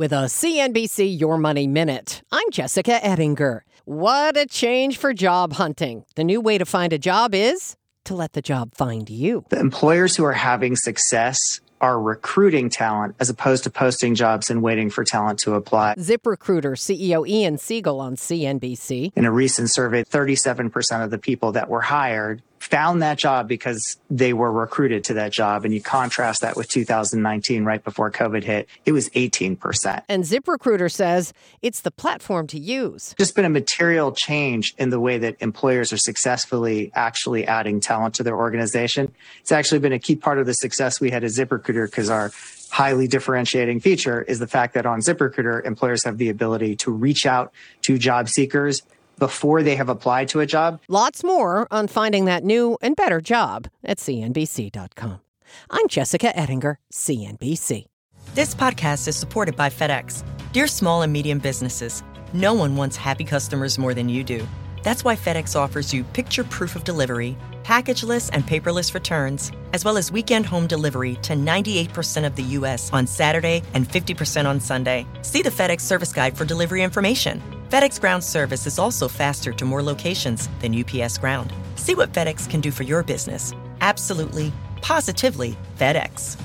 with a CNBC Your Money Minute. I'm Jessica Ettinger. What a change for job hunting. The new way to find a job is to let the job find you. The employers who are having success are recruiting talent as opposed to posting jobs and waiting for talent to apply. ZipRecruiter CEO Ian Siegel on CNBC. In a recent survey, 37% of the people that were hired found that job because they were recruited to that job. And you contrast that with 2019, right before COVID hit, it was 18%. And ZipRecruiter says it's the platform to use. Just been a material change in the way that employers are successfully actually adding talent to their organization. It's actually been a key part of the success we had at ZipRecruiter because our highly differentiating feature is the fact that on ZipRecruiter, employers have the ability to reach out to job seekers before they have applied to a job. Lots more on finding that new and better job at CNBC.com. I'm Jessica Ettinger, CNBC. This podcast is supported by FedEx. Dear small and medium businesses, no one wants happy customers more than you do. That's why FedEx offers you picture proof of delivery, packageless and paperless returns, as well as weekend home delivery to 98% of the U.S. on Saturday and 50% on Sunday. See the FedEx service guide for delivery information. FedEx Ground service is also faster to more locations than UPS Ground. See what FedEx can do for your business. Absolutely, positively FedEx.